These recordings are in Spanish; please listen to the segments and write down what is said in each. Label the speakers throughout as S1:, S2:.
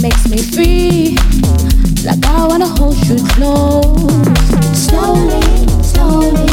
S1: makes me free. Like I wanna hold you close. Slowly, slowly.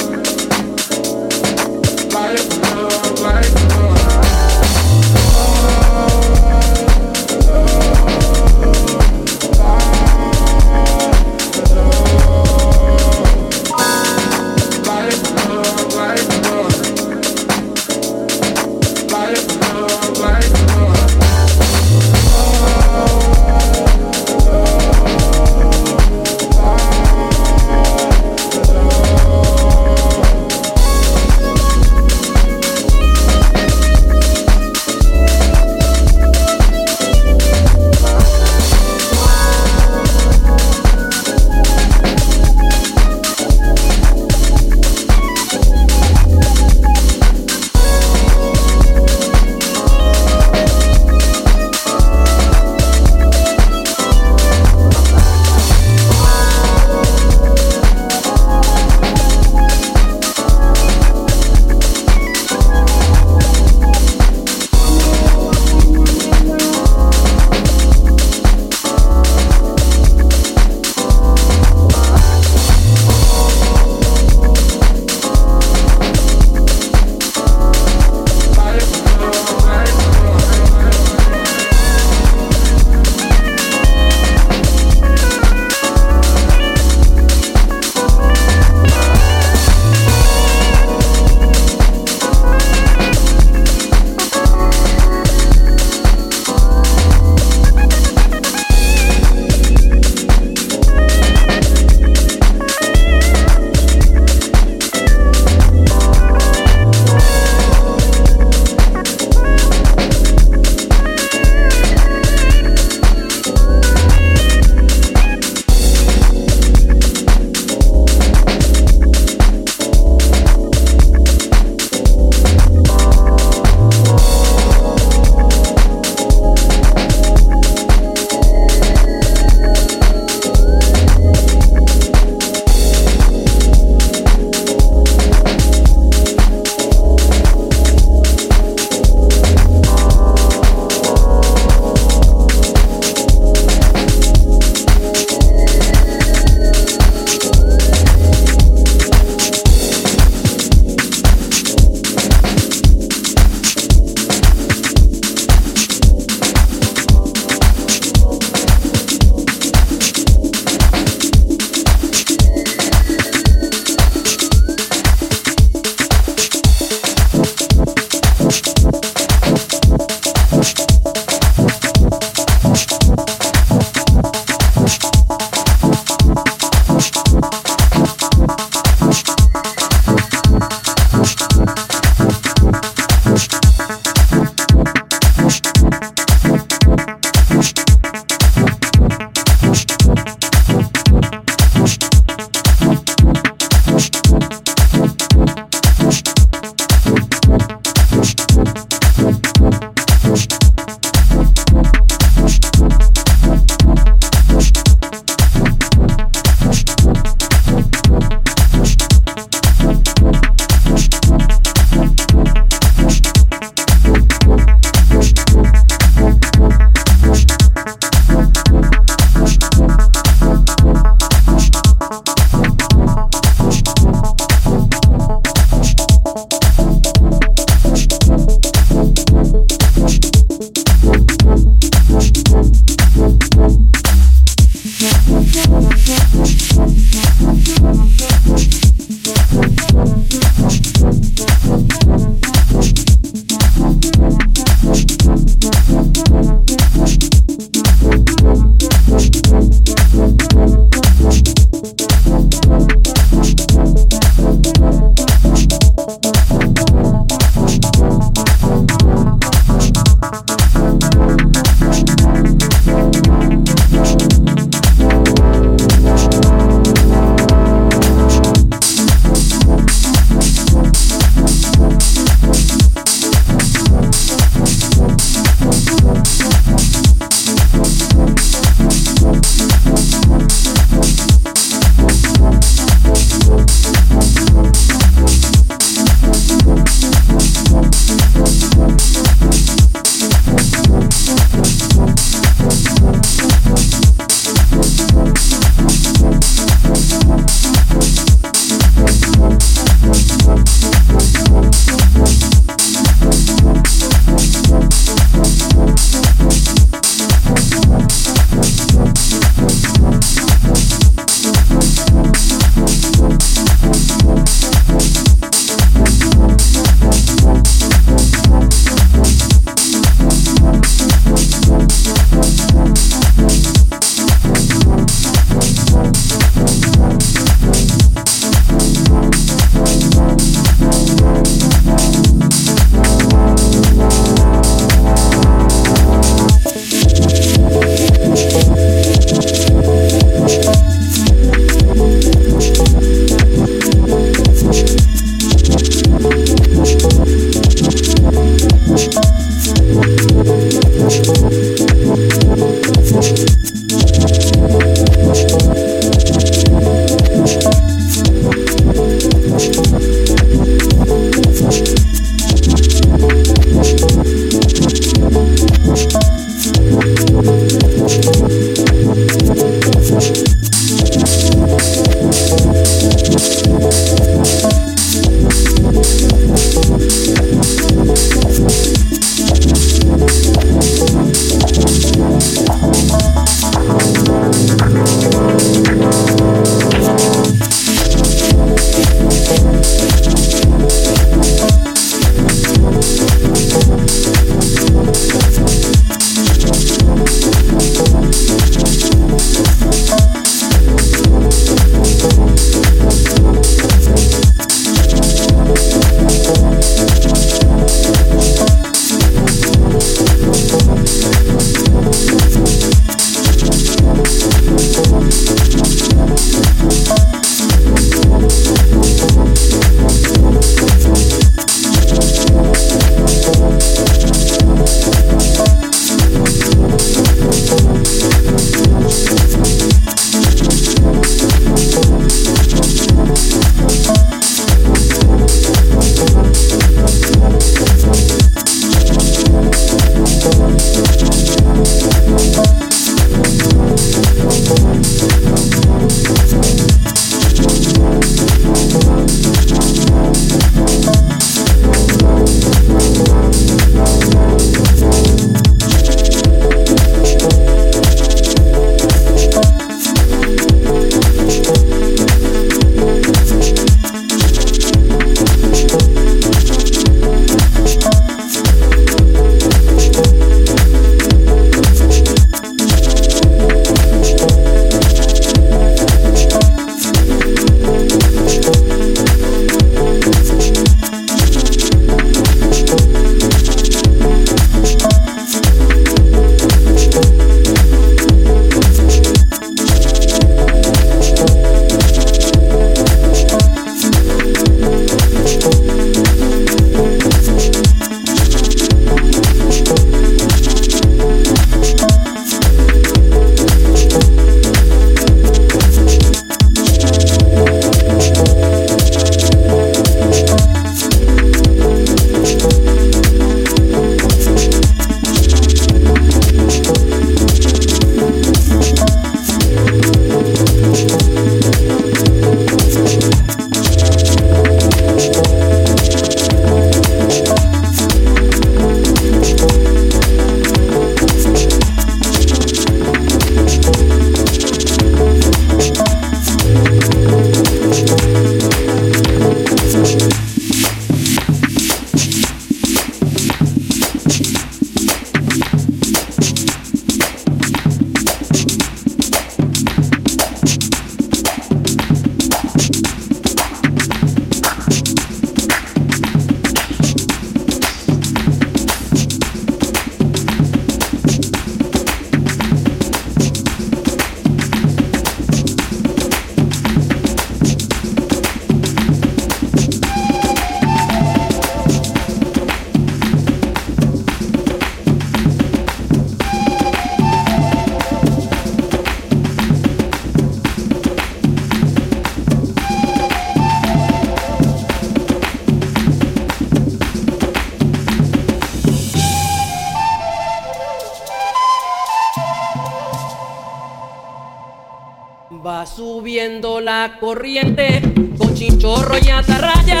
S1: corriente, con chinchorro y atarraya,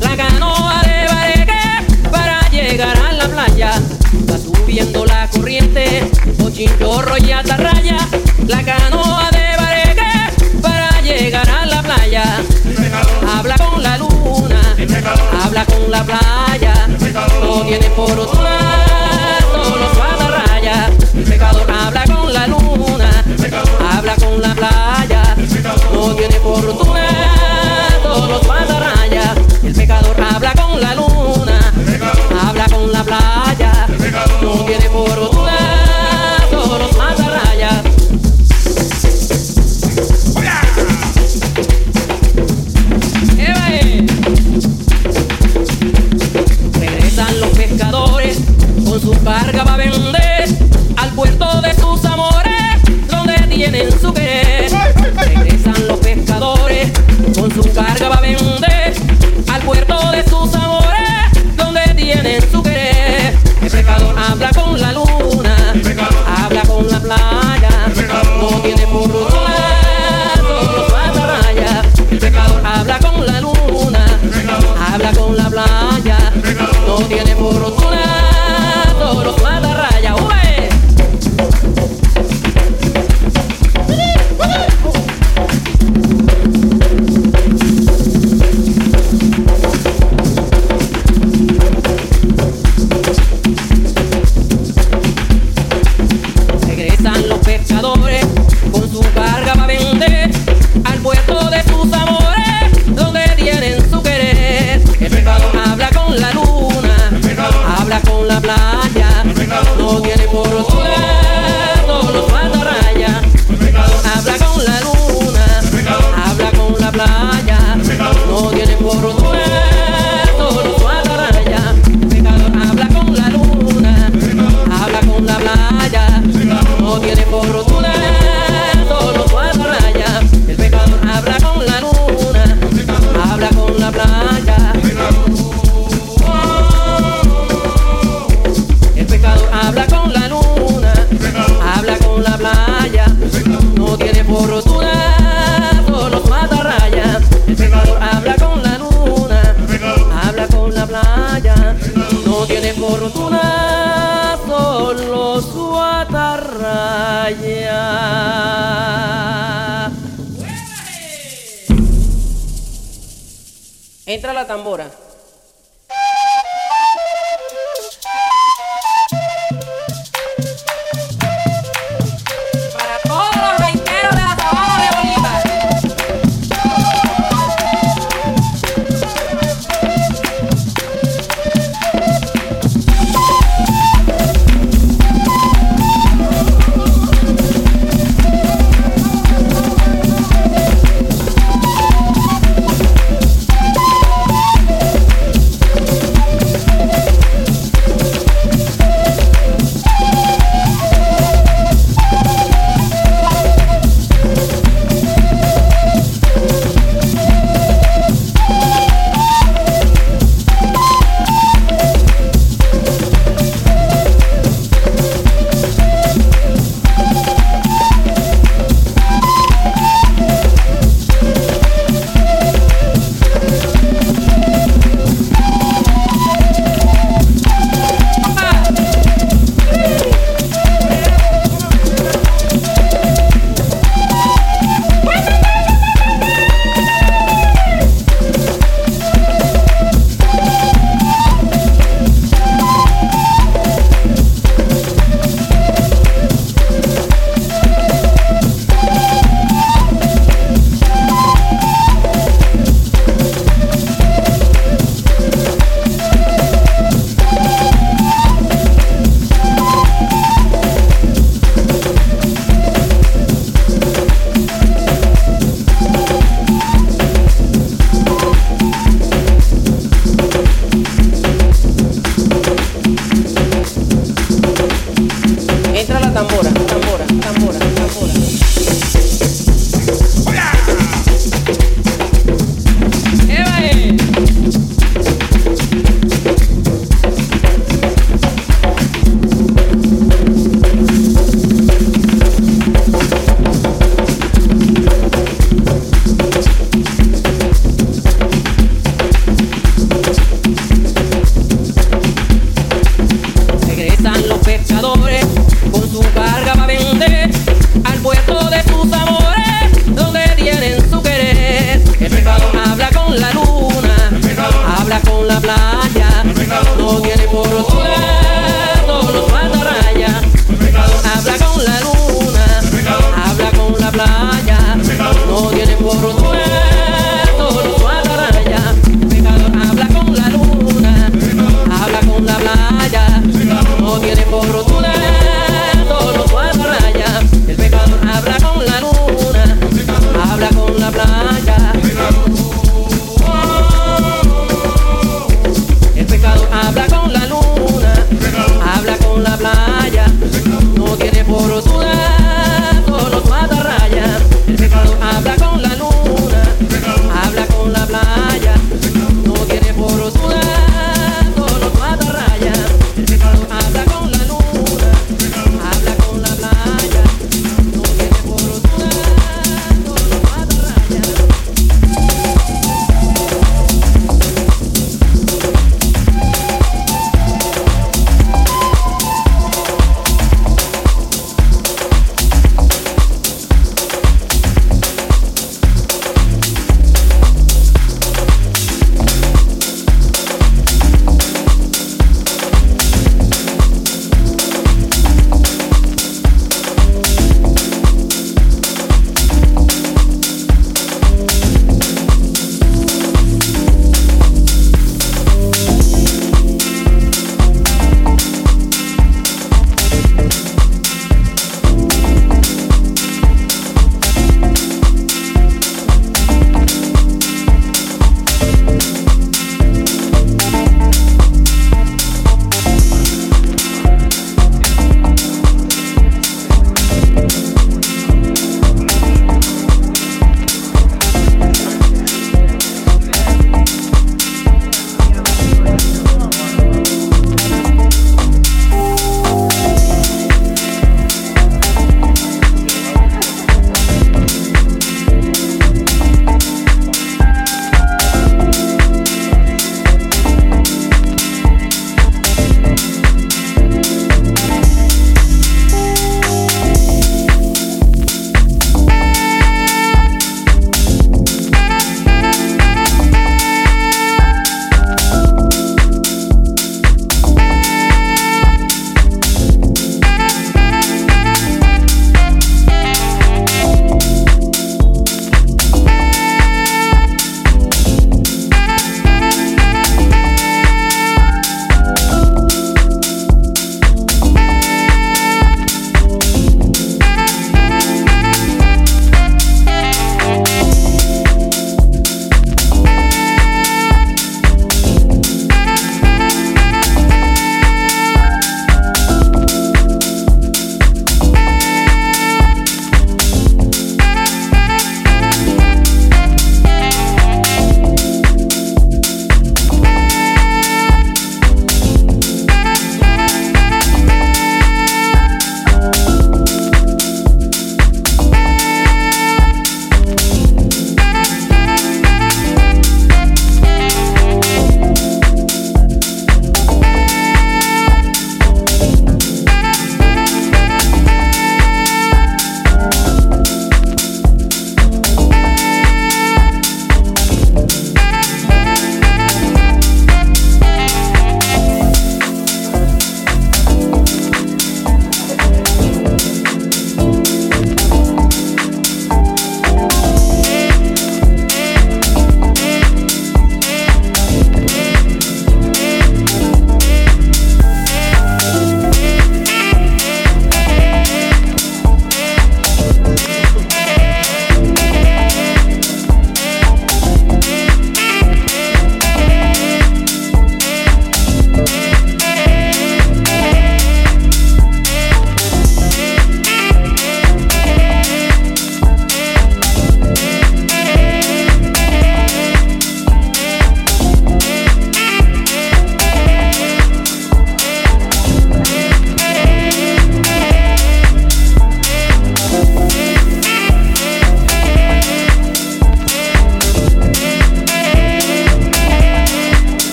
S1: la canoa de Bareque para llegar a la playa. Va subiendo la corriente, con chinchorro y atarraya.